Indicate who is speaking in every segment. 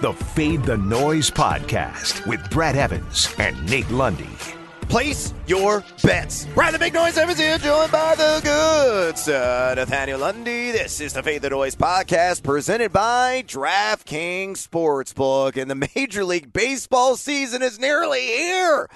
Speaker 1: the Fade the Noise podcast with Brad Evans and Nate Lundy.
Speaker 2: Place your bets. Brad the Big Noise Evans here, joined by the good sir, Nathaniel Lundy. This is the Fade the Noise podcast presented by DraftKings Sportsbook. And the Major League Baseball season is nearly here.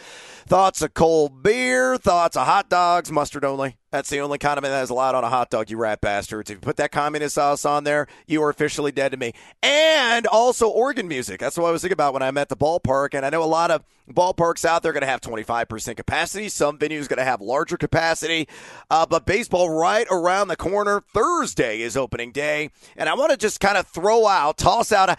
Speaker 2: Thoughts of cold beer, thoughts of hot dogs, mustard only. That's the only condiment that is allowed on a hot dog, you rat bastards. If you put that communist sauce on there, you are officially dead to me. And also organ music. That's what I was thinking about when I'm at the ballpark. And I know a lot of ballparks out there are going to have 25% capacity. Some venues going to have larger capacity. Uh, but baseball right around the corner. Thursday is opening day. And I want to just kind of throw out, toss out a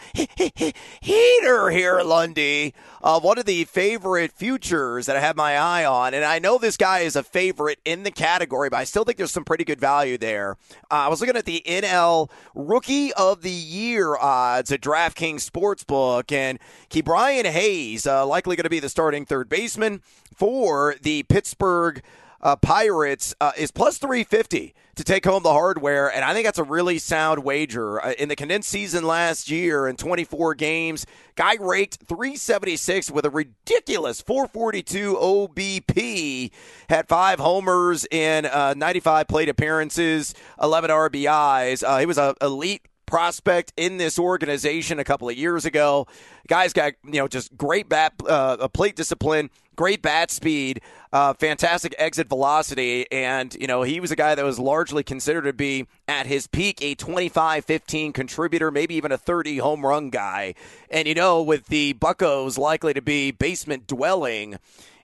Speaker 2: heater here, Lundy, of one of the favorite futures that I have my eye on. And I know this guy is a favorite in the category, but I still think there's some pretty good value there. Uh, I was looking at the NL Rookie of the Year odds at DraftKings Sportsbook, and Ke'Bryan Hayes uh, likely going to be the starting third baseman for the Pittsburgh uh, Pirates uh, is plus 350 to take home the hardware, and I think that's a really sound wager. Uh, in the condensed season last year, in 24 games, guy raked 376 with a ridiculous 442 OBP, had five homers in uh, 95 plate appearances, 11 RBIs. Uh, he was an elite prospect in this organization a couple of years ago. Guy's got you know just great bat uh, plate discipline, great bat speed, uh, fantastic exit velocity, and you know he was a guy that was largely considered to be at his peak a 25-15 contributor, maybe even a 30 home run guy. And you know with the Buckos likely to be basement dwelling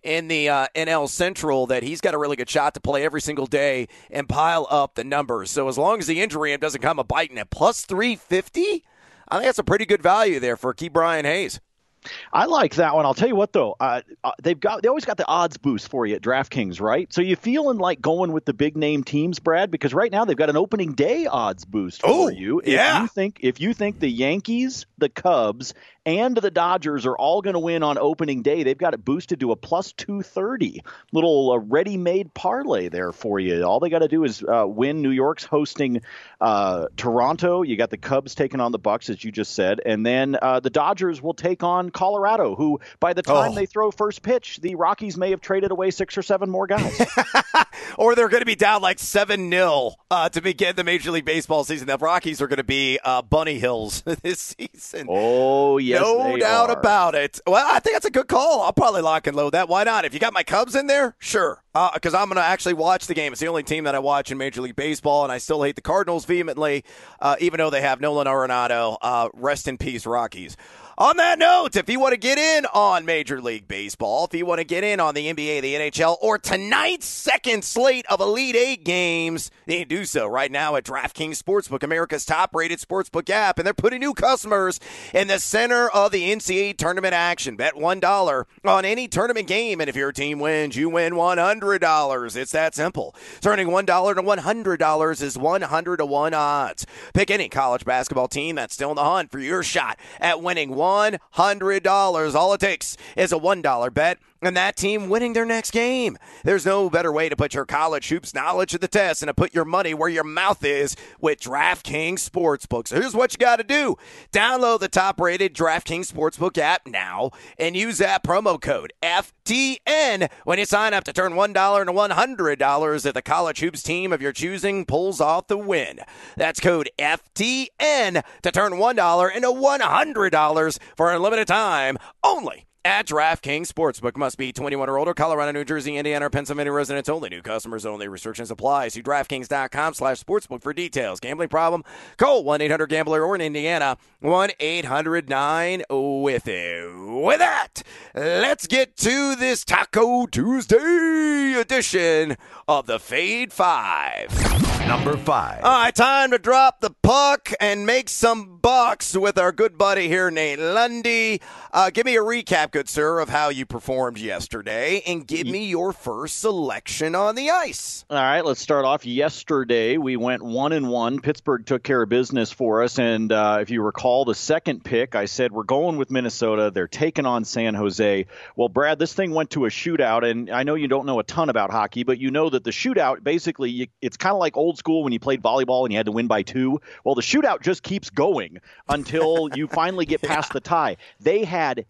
Speaker 2: in the uh, NL Central that he's got a really good shot to play every single day and pile up the numbers. So as long as the injury doesn't come a biting at plus 350, I think that's a pretty good value there for Ke'Bryan Hayes.
Speaker 3: I like that one. I'll tell you what though, uh, uh, they've got they always got the odds boost for you at DraftKings, right? So you feeling like going with the big name teams, Brad? Because right now they've got an opening day odds boost for you.
Speaker 2: If yeah.
Speaker 3: you think if you think the Yankees, the Cubs, and the Dodgers are all going to win on opening day. They've got it boosted to a plus 230. Little uh, ready made parlay there for you. All they got to do is uh, win. New York's hosting uh, Toronto. You got the Cubs taking on the Bucks, as you just said. And then uh, the Dodgers will take on Colorado, who by the time oh. they throw first pitch, the Rockies may have traded away six or seven more guys.
Speaker 2: or they're going to be down like 7 0 uh, to begin the Major League Baseball season. The Rockies are going to be uh, Bunny Hills this season.
Speaker 3: Oh, yeah. Yes,
Speaker 2: no doubt
Speaker 3: are.
Speaker 2: about it. Well, I think that's a good call. I'll probably lock and load that. Why not? If you got my Cubs in there, sure. Because uh, I'm going to actually watch the game. It's the only team that I watch in Major League Baseball, and I still hate the Cardinals vehemently, uh, even though they have Nolan Arenado. Uh, rest in peace, Rockies. On that note, if you want to get in on Major League Baseball, if you want to get in on the NBA, the NHL, or tonight's second slate of Elite Eight games, you can do so right now at DraftKings Sportsbook, America's top rated sportsbook app. And they're putting new customers in the center of the NCAA tournament action. Bet $1 on any tournament game. And if your team wins, you win $100. It's that simple. Turning $1 to $100 is 100 to 1 odds. Pick any college basketball team that's still in the hunt for your shot at winning $100. All it takes is a $1 bet and that team winning their next game. There's no better way to put your college hoops knowledge to the test and to put your money where your mouth is with DraftKings Sportsbook. So here's what you got to do download the top rated DraftKings Sportsbook app now and use that promo code FTN when you sign up to turn $1 into $100 if the college hoops team of your choosing pulls off the win. That's code FTN to turn $1 into $100 for a limited time only at DraftKings Sportsbook. Must be 21 or older. Colorado, New Jersey, Indiana, or Pennsylvania residents only. New customers only. Restrictions apply. See DraftKings.com slash sportsbook for details. Gambling problem? Call 1-800-GAMBLER or in Indiana, 1-800-9-WITH-IT. With that, let's get to this Taco Tuesday edition of the Fade 5.
Speaker 1: Number 5.
Speaker 2: All right, time to drop the puck and make some bucks with our good buddy here, Nate Lundy. Uh, give me a recap, good sir, of how you performed yesterday, and give me your first selection on the ice.
Speaker 3: All right, let's start off. Yesterday, we went one and one. Pittsburgh took care of business for us, and uh, if you recall, the second pick, I said we're going with Minnesota. They're taking on San Jose. Well, Brad, this thing went to a shootout, and I know you don't know a ton about hockey, but you know that the shootout basically it's kind of like old old school when you played volleyball and you had to win by two? Well, the shootout just keeps going until you finally get past yeah. the tie. They had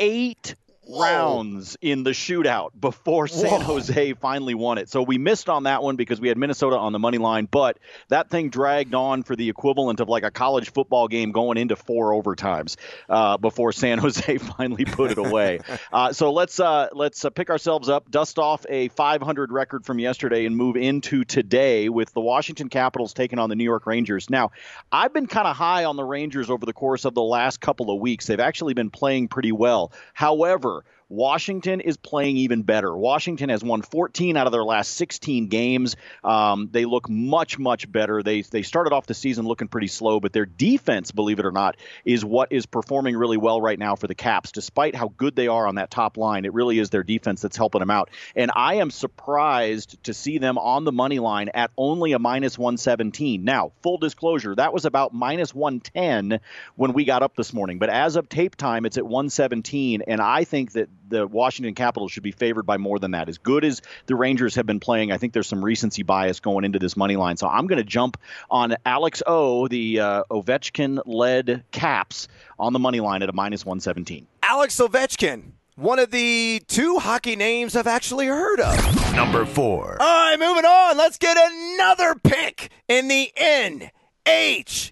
Speaker 3: eight Whoa. rounds in the shootout before San Whoa. Jose finally won it. So we missed on that one because we had Minnesota on the money line, but that thing dragged on for the equivalent of like a college football game going into four overtimes uh, before San Jose finally put it away. uh, so let's uh, let's uh, pick ourselves up, dust off a 500 record from yesterday, and move into today with the Washington Capitals taking on the New York Rangers. Now, I've been kind of high on the Rangers over the course of the last couple of weeks. They've actually been playing pretty well. However, Washington is playing even better. Washington has won 14 out of their last 16 games. Um, they look much, much better. They they started off the season looking pretty slow, but their defense, believe it or not, is what is performing really well right now for the Caps. Despite how good they are on that top line, it really is their defense that's helping them out. And I am surprised to see them on the money line at only a minus 117. Now, full disclosure, that was about minus 110 when we got up this morning, but as of tape time, it's at 117, and I think that the Washington Capitals should be favored by more than that. As good as the Rangers have been playing, I think there's some recency bias going into this money line. So I'm going to jump on Alex O, the uh, Ovechkin led Caps on the money line at a minus 117.
Speaker 2: Alex Ovechkin one of the two hockey names I've actually heard of.
Speaker 1: Number four.
Speaker 2: All right, moving on. Let's get another pick in the NHL.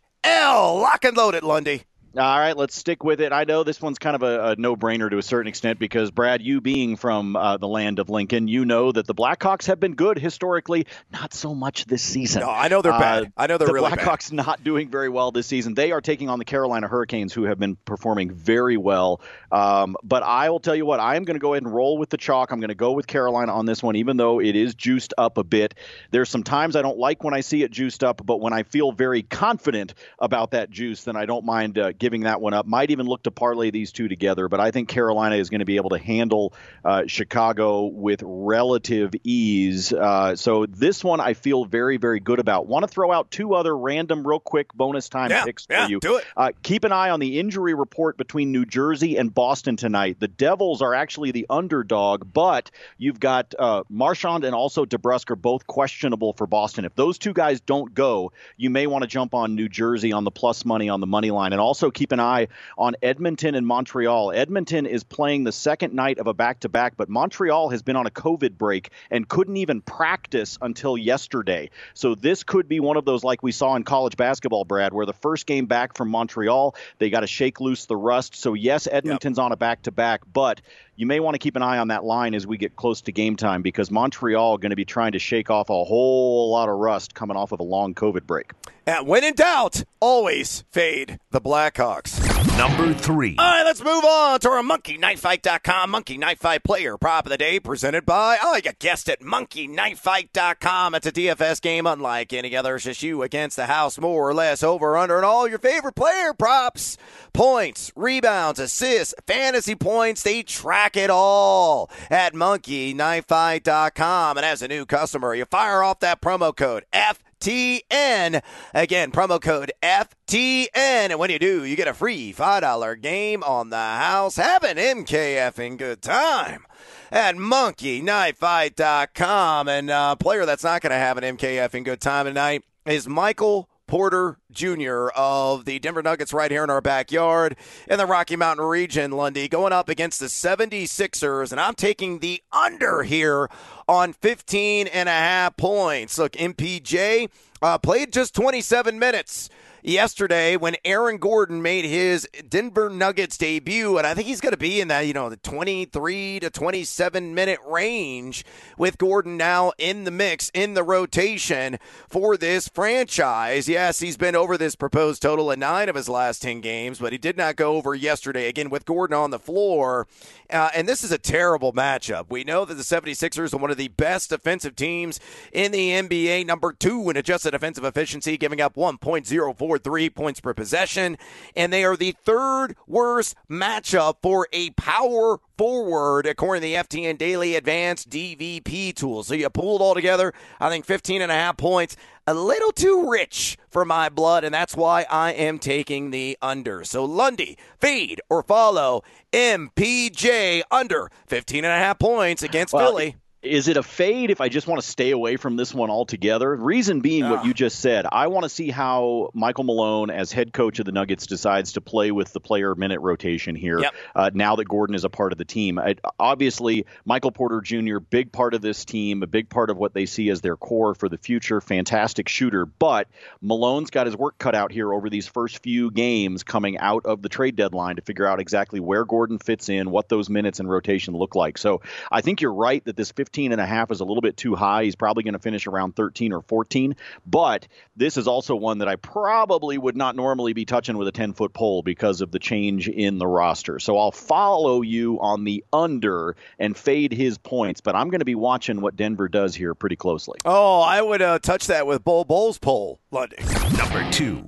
Speaker 2: Lock and load it, Lundy.
Speaker 3: All right, let's stick with it. I know this one's kind of a, a no-brainer to a certain extent because Brad, you being from uh, the land of Lincoln, you know that the Blackhawks have been good historically. Not so much this season.
Speaker 2: No, I know they're uh, bad. I know they're really bad.
Speaker 3: the
Speaker 2: really
Speaker 3: Blackhawks
Speaker 2: bad.
Speaker 3: not doing very well this season. They are taking on the Carolina Hurricanes, who have been performing very well. Um, but I will tell you what, I am going to go ahead and roll with the chalk. I'm going to go with Carolina on this one, even though it is juiced up a bit. There's some times I don't like when I see it juiced up, but when I feel very confident about that juice, then I don't mind uh, giving that one up. Might even look to parlay these two together, but I think Carolina is going to be able to handle uh, Chicago with relative ease. Uh, so this one I feel very, very good about. Want to throw out two other random, real quick bonus time
Speaker 2: yeah,
Speaker 3: picks
Speaker 2: yeah,
Speaker 3: for you.
Speaker 2: Do it.
Speaker 3: Uh, keep an eye on the injury report between New Jersey and Boston tonight. The Devils are actually the underdog, but you've got uh, Marchand and also DeBrusk are both questionable for Boston. If those two guys don't go, you may want to jump on New Jersey on the plus money on the money line, and also keep an eye on Edmonton and Montreal. Edmonton is playing the second night of a back to back, but Montreal has been on a COVID break and couldn't even practice until yesterday. So this could be one of those like we saw in college basketball, Brad, where the first game back from Montreal, they got to shake loose the rust. So yes, Edmonton's yep. on a back to back, but you may want to keep an eye on that line as we get close to game time because Montreal going to be trying to shake off a whole lot of rust coming off of a long COVID break.
Speaker 2: And when in doubt, always fade the Blackhawks.
Speaker 1: Number three.
Speaker 2: All right, let's move on to our MonkeyKnifeFight.com Monkey Knife Fight Player Prop of the Day, presented by, oh, you guessed it, MonkeyKnifeFight.com. It's a DFS game unlike any other. It's just you against the house, more or less, over under, and all your favorite player props, points, rebounds, assists, fantasy points. They track it all at MonkeyKnifeFight.com. And as a new customer, you fire off that promo code F FTN. Again, promo code FTN. And when you do, you get a free $5 game on the house. Have an MKF in good time at monkeyknifefight.com. And a uh, player that's not going to have an MKF in good time tonight is Michael Porter Jr. of the Denver Nuggets right here in our backyard in the Rocky Mountain region, Lundy, going up against the 76ers. And I'm taking the under here on 15 and a half points. Look, MPJ uh, played just 27 minutes yesterday when Aaron Gordon made his Denver Nuggets debut, and I think he's going to be in that you know the 23 to 27 minute range with Gordon now in the mix in the rotation for this franchise. Yes, he's been over this proposed total in nine of his last 10 games, but he did not go over yesterday again with Gordon on the floor. Uh, and this is a terrible matchup. We know that the 76ers are one of the best defensive teams in the NBA, number two in adjusted defensive efficiency, giving up 1.043 points per possession. And they are the third worst matchup for a power forward, according to the FTN Daily Advanced DVP tool. So you pull it all together, I think 15 and a half points, a little too rich for my blood, and that's why I am taking the under. So Lundy, feed or follow MPJ under 15 and a half points against
Speaker 3: well,
Speaker 2: Philly
Speaker 3: Is it a fade if I just want to stay away from this one altogether? Reason being what you just said. I want to see how Michael Malone, as head coach of the Nuggets, decides to play with the player minute rotation here
Speaker 2: Yep.
Speaker 3: uh, now that Gordon is a part of the team. I, obviously, Michael Porter Jr., big part of this team, a big part of what they see as their core for the future, fantastic shooter. But Malone's got his work cut out here over these first few games coming out of the trade deadline to figure out exactly where Gordon fits in, what those minutes and rotation look like. So I think you're right that this 15 and a half is a little bit too high. He's probably going to finish around 13 or 14. But this is also one that I probably would not normally be touching with a 10 foot pole because of the change in the roster. So I'll follow you on the under and fade his points, but I'm going to be watching what Denver does here pretty closely.
Speaker 2: Oh, I would uh, touch that with Bol Bol's pole, Lundy.
Speaker 1: Number two.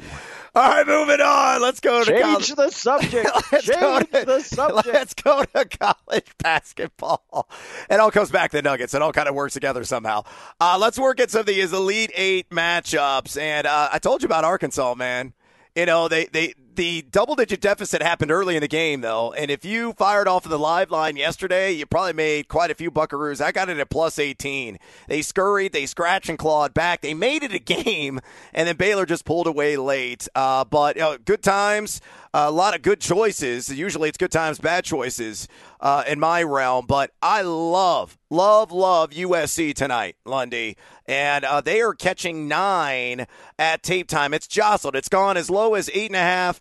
Speaker 2: All right, moving on. Let's go to
Speaker 3: Change
Speaker 2: college.
Speaker 3: the subject.
Speaker 2: Let's go,
Speaker 3: Change
Speaker 2: to,
Speaker 3: the subject.
Speaker 2: let's go to college basketball. It all comes back to the Nuggets. It all kind of works together somehow. Uh, let's work at some of these Elite Eight matchups. And uh, I told you about Arkansas, man. You know, they, they the double digit deficit happened early in the game, though. And if you fired off of the live line yesterday, you probably made quite a few buckaroos. I got it at plus 18. They scurried, they scratched and clawed back. They made it a game, and then Baylor just pulled away late. Uh, but you know, good times, a lot of good choices. Usually it's good times, bad choices uh, in my realm. But I love, love, love USC tonight, Lundy. And uh, they are catching nine at tape time. It's jostled. It's gone as low as eight and a half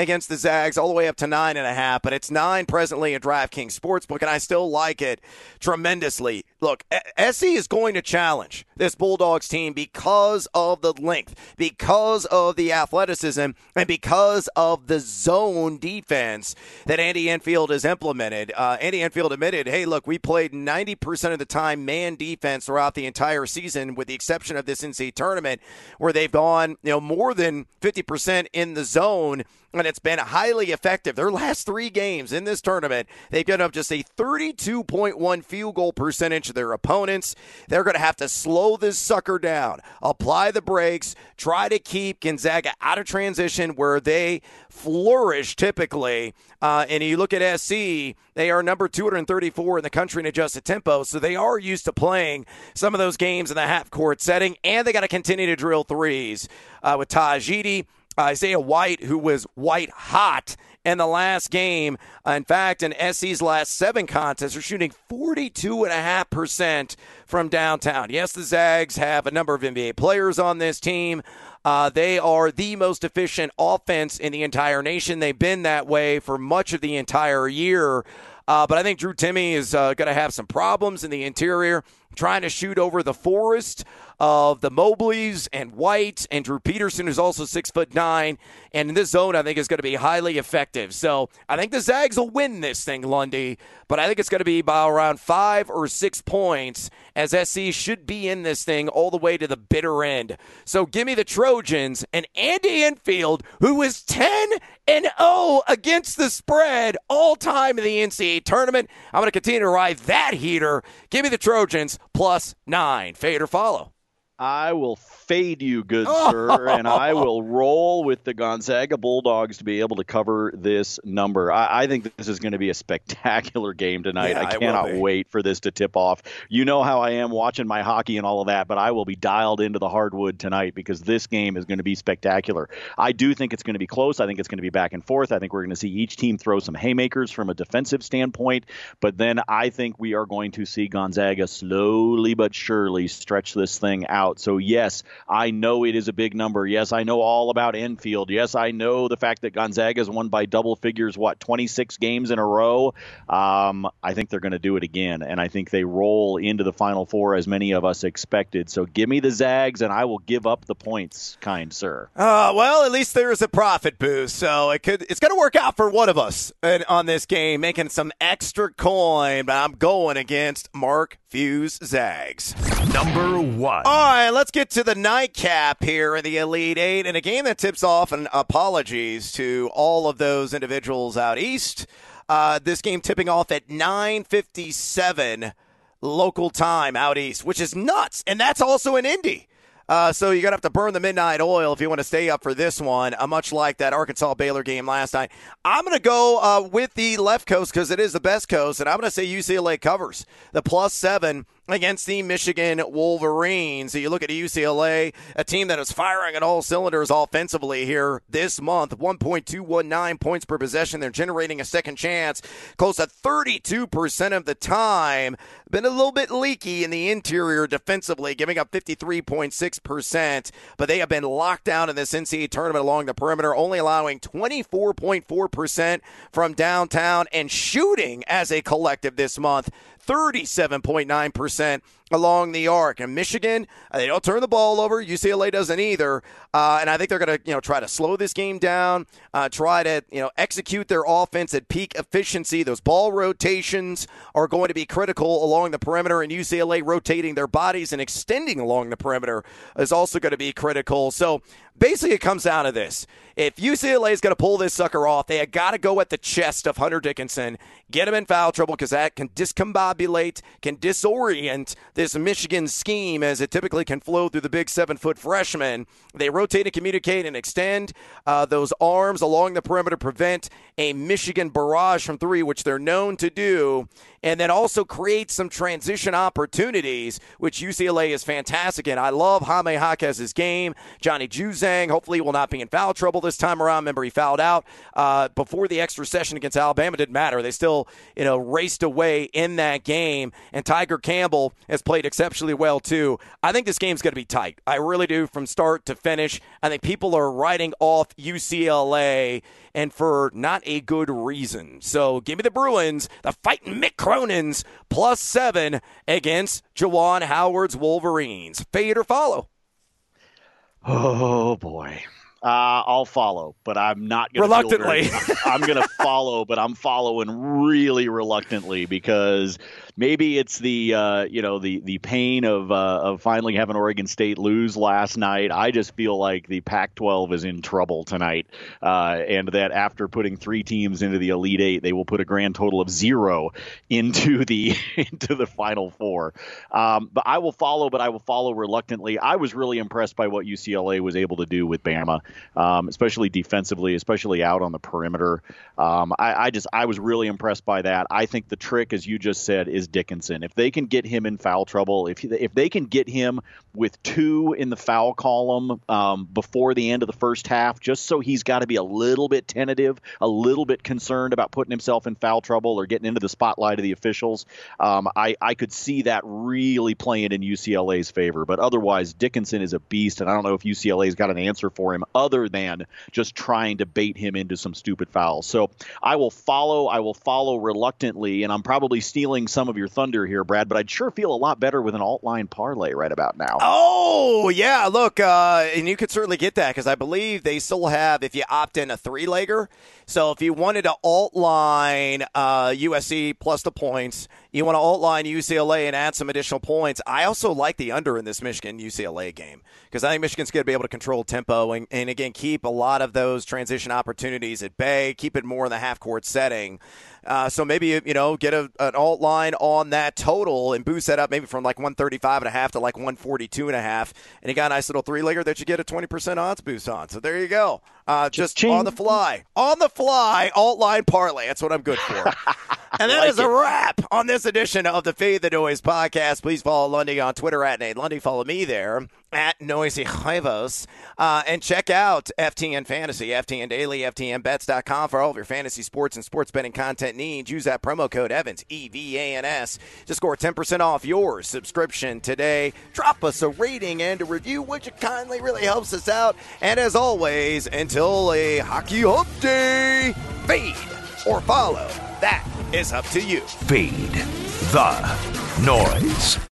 Speaker 2: against the Zags, all the way up to nine and a half. But it's nine presently at DraftKings Sportsbook, and I still like it tremendously. Look, SC is going to challenge this Bulldogs team because of the length, because of the athleticism, and because of the zone defense that Andy Enfield has implemented. Uh, Andy Enfield admitted, hey, look, we played 90% of the time man defense throughout the entire season, with the exception of this NCAA tournament, where they've gone, you know, more than 50% in the zone and it's been highly effective. Their last three games in this tournament, they've given up just a 32.1 field goal percentage to their opponents. They're going to have to slow this sucker down, apply the brakes, try to keep Gonzaga out of transition where they flourish typically. Uh, and you look at SC, they are number 234 in the country in adjusted tempo, so they are used to playing some of those games in the half court setting, and they got to continue to drill threes uh, with Tahj Eaddy. Isaiah White, who was white hot in the last game. In fact, in SC's last seven contests, are shooting 42.5% from downtown. Yes, the Zags have a number of NBA players on this team. Uh, they are the most efficient offense in the entire nation. They've been that way for much of the entire year. Uh, but I think Drew Timme is uh, going to have some problems in the interior, trying to shoot over the forest of the Mobleys and White and Drew Peterson, who's also six foot nine, and in this zone, I think is going to be highly effective. So I think the Zags will win this thing, Lundy, but I think it's going to be by around five or six points, as SC should be in this thing all the way to the bitter end. So give me the Trojans and Andy Enfield, who is ten and zero against the spread all time in the NCAA tournament. I'm going to continue to ride that heater. Give me the Trojans plus nine. Fade or follow.
Speaker 3: I will fade you, good sir, and I will roll with the Gonzaga Bulldogs to be able to cover this number. I, I think this is going to be a spectacular game tonight.
Speaker 2: Yeah,
Speaker 3: I cannot wait for this to tip off. You know how I am watching my hockey and all of that, but I will be dialed into the hardwood tonight because this game is going to be spectacular. I do think it's going to be close. I think it's going to be back and forth. I think we're going to see each team throw some haymakers from a defensive standpoint, but then I think we are going to see Gonzaga slowly but surely stretch this thing out. So, yes, I know it is a big number. Yes, I know all about Enfield. Yes, I know the fact that Gonzaga's won by double figures, what, 26 games in a row. Um, I think they're going to do it again, and I think they roll into the Final Four as many of us expected. So, give me the Zags, and I will give up the points, kind sir.
Speaker 2: Uh, well, at least there's a profit boost, so it could it's going to work out for one of us on this game, making some extra coin. But I'm going against Mark Few's Zags.
Speaker 1: Number one.
Speaker 2: All right, let's get to the nightcap here in the Elite Eight, and a game that tips off. And apologies to all of those individuals out east. Uh, this game tipping off at 9:57 local time out east, which is nuts, and that's also in Indy. Uh, so you're gonna have to burn the midnight oil if you want to stay up for this one. Uh, much like that Arkansas Baylor game last night, I'm gonna go uh, with the left coast because it is the best coast, and I'm gonna say UCLA covers the plus seven against the Michigan Wolverines. So you look at UCLA, a team that is firing at all cylinders offensively here this month, 1.219 points per possession. They're generating a second chance close to 32% of the time. Been a little bit leaky in the interior defensively, giving up 53.6%, but they have been locked down in this NCAA tournament along the perimeter, only allowing 24.4% from downtown and shooting as a collective this month 37.9% along the arc. And Michigan, uh, they don't turn the ball over. UCLA doesn't either. Uh, and I think they're going to, you know, try to slow this game down, uh, try to, you know, execute their offense at peak efficiency. Those ball rotations are going to be critical along the perimeter, and UCLA rotating their bodies and extending along the perimeter is also going to be critical. So basically, it comes down to this: if UCLA is going to pull this sucker off, they have got to go at the chest of Hunter Dickinson, get him in foul trouble because that can discombobulate, can disorient this Michigan scheme as it typically can flow through the big seven foot freshman. They rotate and communicate and extend uh, those arms along the perimeter, prevent a Michigan barrage from three, which they're known to do, and then also create some transition opportunities, which UCLA is fantastic in. I love Jaime Jaquez's game. Johnny Juzang hopefully will not be in foul trouble this time around. Remember, he fouled out uh, before the extra session against Alabama. Didn't matter. They still, you know, raced away in that game. And Tyger Campbell has played exceptionally well too. I think this game's going to be tight. I really do from start to finish. I think people are writing off UCLA and for not a good reason. So give me the Bruins, the fighting Mick Cronin's plus seven against Juwan Howard's Wolverines. Fade or follow?
Speaker 3: Oh boy. Uh, I'll follow, but I'm not going
Speaker 2: to reluctantly.
Speaker 3: I'm going to follow, but I'm following really reluctantly because maybe it's the uh, you know the the pain of uh, of finally having Oregon State lose last night. I just feel like the Pac-12 is in trouble tonight, uh, and that after putting three teams into the Elite Eight, they will put a grand total of zero into the into the Final Four. Um, but I will follow, but I will follow reluctantly. I was really impressed by what UCLA was able to do with Bama, um, especially defensively, especially out on the perimeter. Um, I, I just I was really impressed by that. I think the trick, as you just said, is Dickinson. If they can get him in foul trouble, if if they can get him with two in the foul column um, before the end of the first half, just so he's got to be a little bit tentative, a little bit concerned about putting himself in foul trouble or getting into the spotlight of the officials, um, I I could see that really playing in UCLA's favor. But otherwise, Dickinson is a beast, and I don't know if UCLA's got an answer for him other than just trying to bait him into some stupid fouls. So I will follow. I will follow reluctantly, and I'm probably stealing some of your thunder here, Brad, but I'd sure feel a lot better with an alt line parlay right about now.
Speaker 2: Oh, yeah. Look, uh, and you could certainly get that because I believe they still have, if you opt in, a three legger. So if you wanted to alt line uh, USC plus the points, you want to alt line UCLA and add some additional points. I also like the under in this Michigan UCLA game because I think Michigan's going to be able to control tempo and, and, again, keep a lot of those transition opportunities at bay, keep it more in the half court setting. Uh, so maybe, you know, get a, an alt line on that total and boost that up maybe from like 135 and a half to like 142 and a half. And you got a nice little three legger that you get a 20% odds boost on. So there you go. Uh, just Ching. on the fly. On the fly, alt line parlay. That's what I'm good for. and that like is a wrap on this edition of the Fade the Noise podcast. Please follow Lundy on Twitter at Nate Lundy. Follow me there at Noisy Huevos. Uh, and check out FTN Fantasy, FTN Daily, FTNBets.com for all of your fantasy sports and sports betting content needs. Use that promo code Evans, E V A N S, to score 10% off your subscription today. Drop us a rating and a review, which kindly really helps us out. And as always, until a hockey hump day, fade or follow. That is up to you.
Speaker 1: Feed the noise.